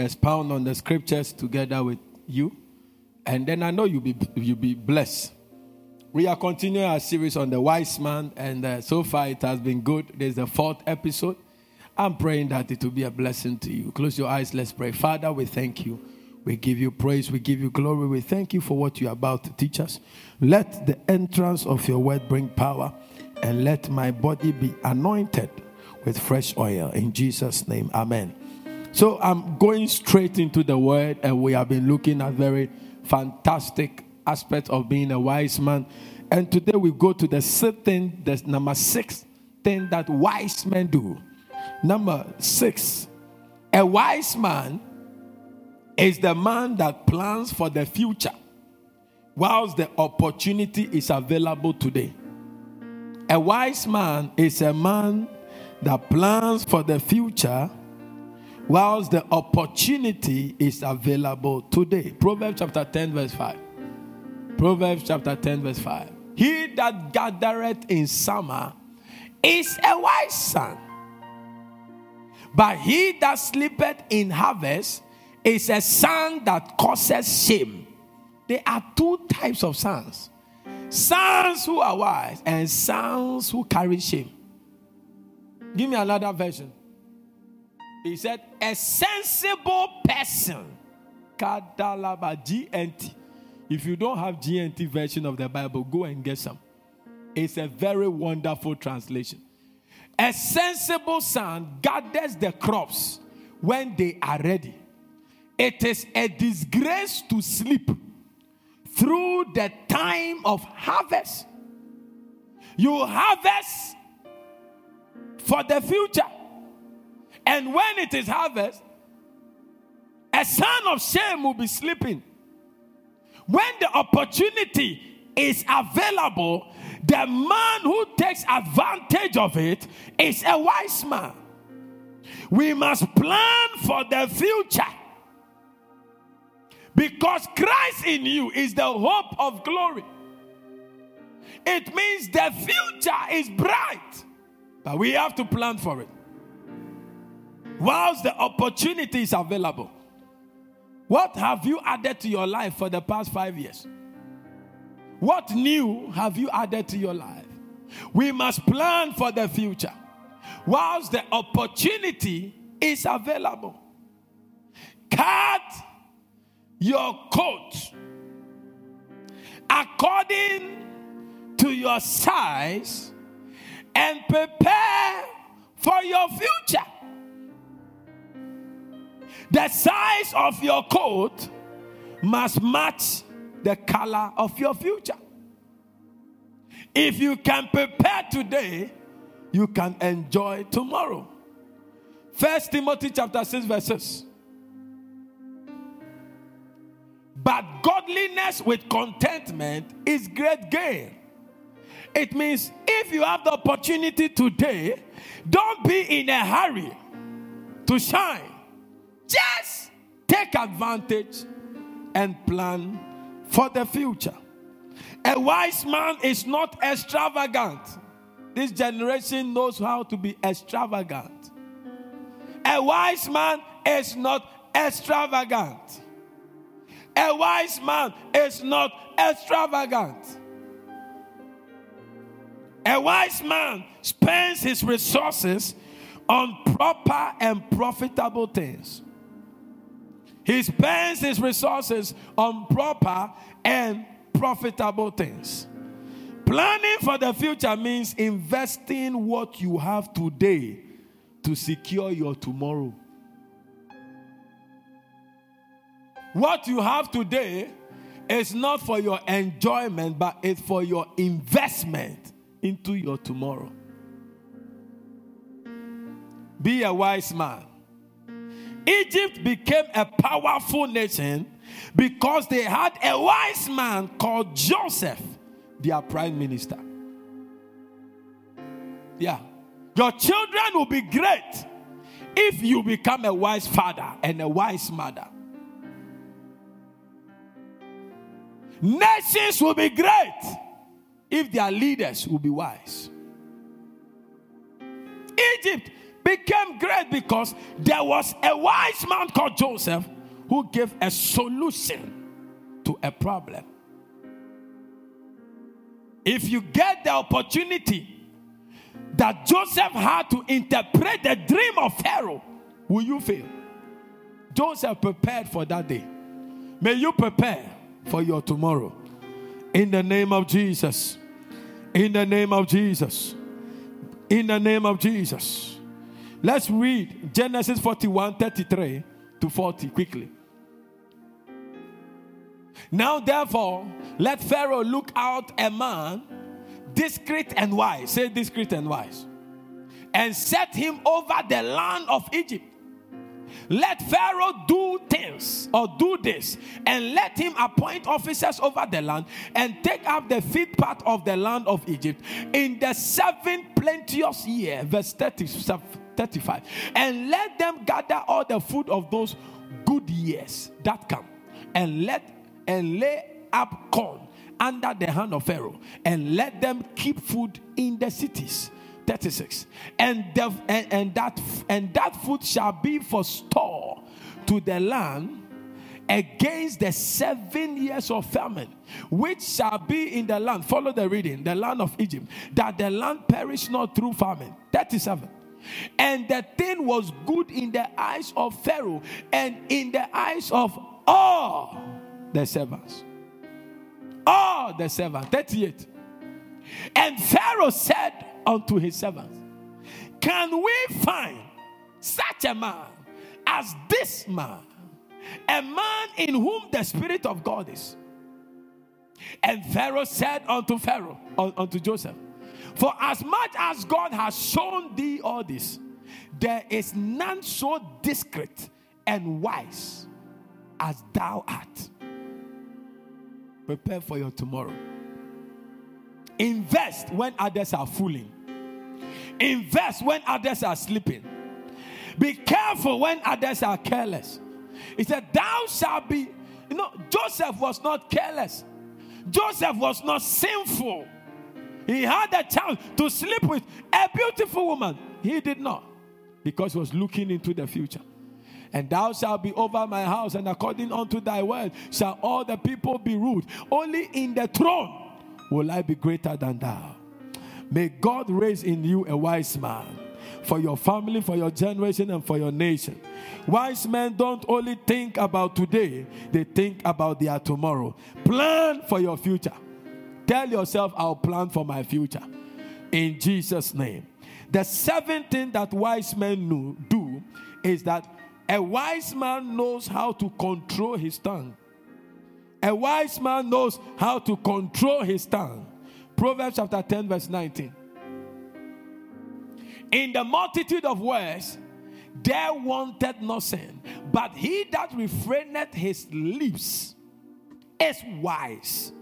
expound on the scriptures together with you. And then I know you'll be, you'll be blessed. We are continuing our series on the wise man, and uh, so far it has been good. There's the fourth episode. I'm praying that it will be a blessing to you. Close your eyes, let's pray. Father, we thank you. We give you praise, we give you glory. We thank you for what you're about to teach us. Let the entrance of your word bring power, and let my body be anointed with fresh oil. In Jesus' name, amen. So I'm going straight into the word, and we have been looking at very fantastic aspect of being a wise man. And today we go to the sixth thing, the number six thing that wise men do. Number six, a wise man is the man that plans for the future whilst the opportunity is available today. A wise man is a man that plans for the future whilst the opportunity is available today. Proverbs chapter 10, verse 5. Proverbs chapter 10, verse 5. He that gathereth in summer is a wise son. But he that sleepeth in harvest is a son that causes shame. There are two types of sons sons who are wise and sons who carry shame. Give me another version. He said, A sensible person. Kadalaba GNT. If you don't have GNT version of the Bible, go and get some. It's a very wonderful translation. A sensible son gathers the crops when they are ready. It is a disgrace to sleep through the time of harvest. You harvest for the future. And when it is harvest, a son of shame will be sleeping when the opportunity is available, the man who takes advantage of it is a wise man. We must plan for the future. Because Christ in you is the hope of glory. It means the future is bright, but we have to plan for it. Whilst the opportunity is available. What have you added to your life for the past five years? What new have you added to your life? We must plan for the future whilst the opportunity is available. Cut your coat according to your size and prepare for your future. The size of your coat must match the color of your future. If you can prepare today, you can enjoy tomorrow. First Timothy chapter 6 verses. But godliness with contentment is great gain. It means if you have the opportunity today, don't be in a hurry to shine. Just take advantage and plan for the future. A wise man is not extravagant. This generation knows how to be extravagant. A wise man is not extravagant. A wise man is not extravagant. A wise man spends his resources on proper and profitable things. He spends his resources on proper and profitable things. Planning for the future means investing what you have today to secure your tomorrow. What you have today is not for your enjoyment, but it's for your investment into your tomorrow. Be a wise man. Egypt became a powerful nation because they had a wise man called Joseph, their prime minister. Yeah. Your children will be great if you become a wise father and a wise mother. Nations will be great if their leaders will be wise. Egypt became great because there was a wise man called Joseph who gave a solution to a problem. If you get the opportunity that Joseph had to interpret the dream of Pharaoh, will you fail? Joseph prepared for that day. May you prepare for your tomorrow. In the name of Jesus. In the name of Jesus. In the name of Jesus. Let's read Genesis 41 33 to 40 quickly. Now, therefore, let Pharaoh look out a man discreet and wise. Say discreet and wise. And set him over the land of Egypt let Pharaoh do things or do this, and let him appoint officers over the land and take up the fifth part of the land of Egypt in the seventh plenteous year, verse 30, 35. And let them gather all the food of those good years that come, and let and lay up corn under the hand of Pharaoh, and let them keep food in the cities. 36 and, the, and, and that and that food shall be for store to the land against the seven years of famine which shall be in the land. Follow the reading. The land of egypt that the land perish not through famine. 37 and the thing was good in the eyes of pharaoh and in the eyes of all the servants all the servants 38 and pharaoh said unto his servants. Can we find such a man as this man, a man in whom the Spirit of God is? And Pharaoh said unto Pharaoh, unto Joseph, For as much as God has shown thee all this, there is none so discreet and wise as thou art. Prepare for your tomorrow. Invest when others are fooling. Invest when others are sleeping. Be careful when others are careless. He said, Thou shalt be. You know, Joseph was not careless, Joseph was not sinful. He had a chance to sleep with a beautiful woman. He did not because he was looking into the future. And thou shalt be over my house, and according unto thy word shall all the people be ruled. Only in the throne will I be greater than thou. May God raise in you a wise man for your family, for your generation, and for your nation. Wise men don't only think about today, they think about their tomorrow. Plan for your future. Tell yourself, I'll plan for my future. In Jesus' name. The seventh thing that wise men do is that a wise man knows how to control his tongue. A wise man knows how to control his tongue. Proverbs chapter 10, verse 19. In the multitude of words, there wanted no sin, but he that refraineth his lips is wise.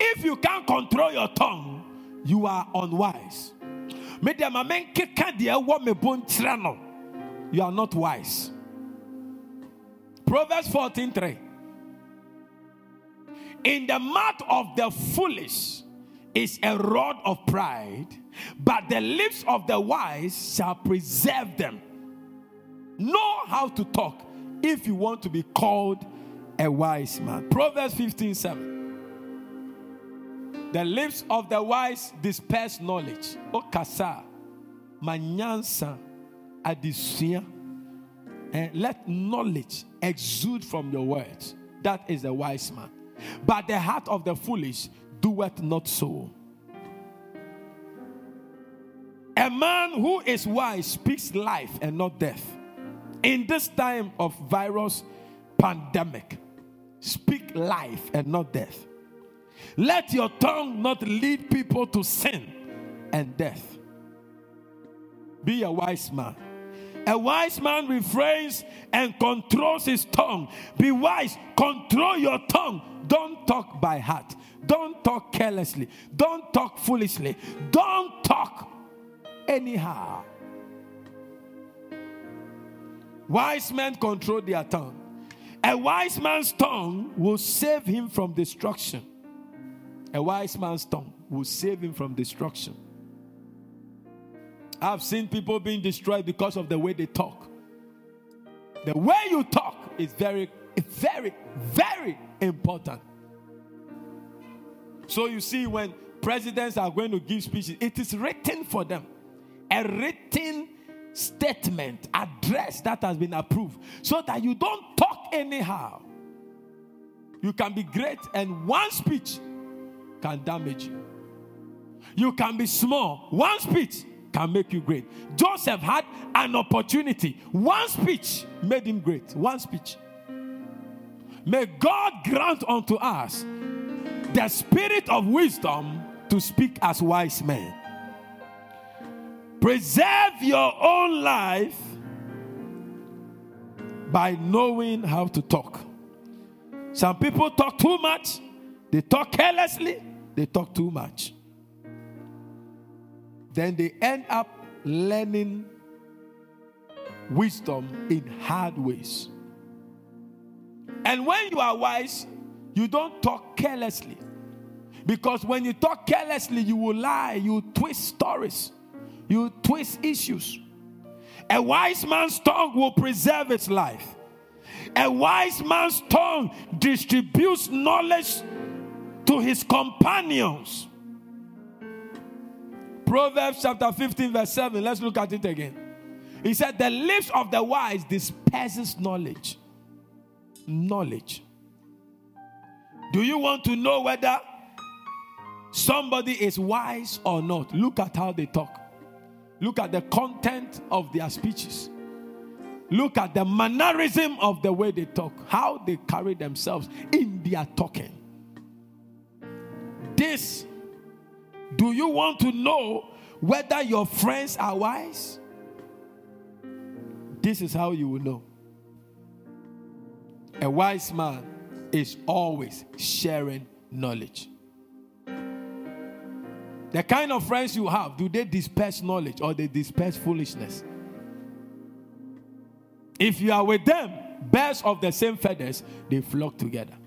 If you can't control your tongue, you are unwise. You are not wise. Proverbs 14 3. In the mouth of the foolish is a rod of pride, but the lips of the wise shall preserve them. Know how to talk if you want to be called a wise man. Proverbs 15 7. The lips of the wise disperse knowledge. Okasa, manyansa, adisua. And let knowledge exude from your words. That is a wise man. But the heart of the foolish doeth not so. A man who is wise speaks life and not death. In this time of virus pandemic, speak life and not death. Let your tongue not lead people to sin and death. Be a wise man. A wise man refrains and controls his tongue. Be wise, control your tongue. Don't talk by heart. Don't talk carelessly. Don't talk foolishly. Don't talk anyhow. Wise men control their tongue. A wise man's tongue will save him from destruction. A wise man's tongue will save him from destruction. I've seen people being destroyed because of the way they talk. The way you talk is very, very, very important. So you see, when presidents are going to give speeches, it is written for them. A written statement, address that has been approved, so that you don't talk anyhow. You can be great, and one speech can damage you. You can be small, one speech can make you great. Joseph had an opportunity, one speech made him great. One speech. May God grant unto us the spirit of wisdom to speak as wise men. Preserve your own life by knowing how to talk. Some people talk too much, they talk carelessly, they talk too much. Then they end up learning wisdom in hard ways. And when you are wise, you don't talk carelessly. Because when you talk carelessly, you will lie, you twist stories, you twist issues. A wise man's tongue will preserve its life. A wise man's tongue distributes knowledge to his companions. Proverbs chapter 15, verse 7. Let's look at it again. He said, The lips of the wise disperses knowledge. Knowledge. Do you want to know whether somebody is wise or not? Look at how they talk. Look at the content of their speeches. Look at the mannerism of the way they talk, how they carry themselves in their talking. This, do you want to know whether your friends are wise? This is how you will know. A wise man is always sharing knowledge. The kind of friends you have, do they disperse knowledge or they disperse foolishness? If you are with them, birds of the same feathers, they flock together.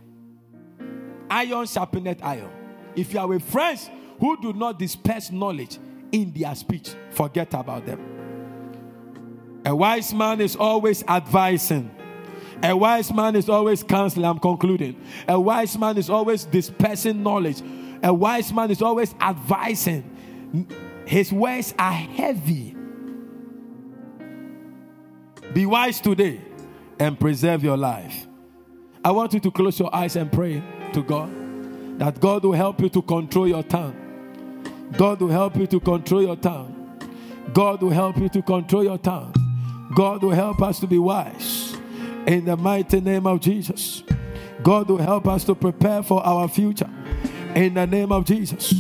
Iron sharpened iron. If you are with friends who do not disperse knowledge in their speech, forget about them. A wise man is always advising. A wise man is always counseling. I'm concluding. A wise man is always dispersing knowledge. A wise man is always advising. His words are heavy. Be wise today and preserve your life. I want you to close your eyes and pray to God that God will help you to control your tongue. God will help you to control your tongue. God will help you to control your tongue. God will help us to be wise in the mighty name of Jesus. God will help us to prepare for our future in the name of Jesus.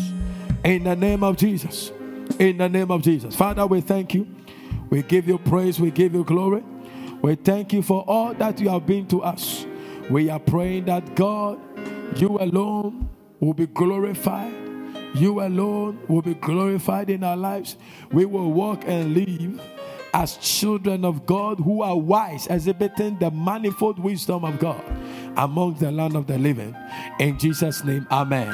In the name of Jesus. In the name of Jesus. Father, we thank you. We give you praise. We give you glory. We thank you for all that you have been to us. We are praying that God, you alone will be glorified. You alone will be glorified in our lives. We will walk and live as children of God who are wise, exhibiting the manifold wisdom of God among the land of the living. In Jesus' name, amen.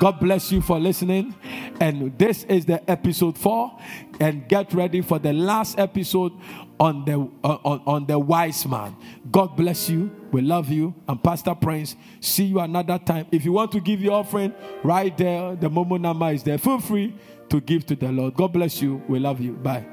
God bless you for listening. And this is the episode four. And get ready for the last episode on the uh, on, on the wise man. God bless you. We love you. And Pastor Prince, see you another time. If you want to give your offering, right there, the Momo number is there. Feel free to give to the Lord. God bless you. We love you. Bye.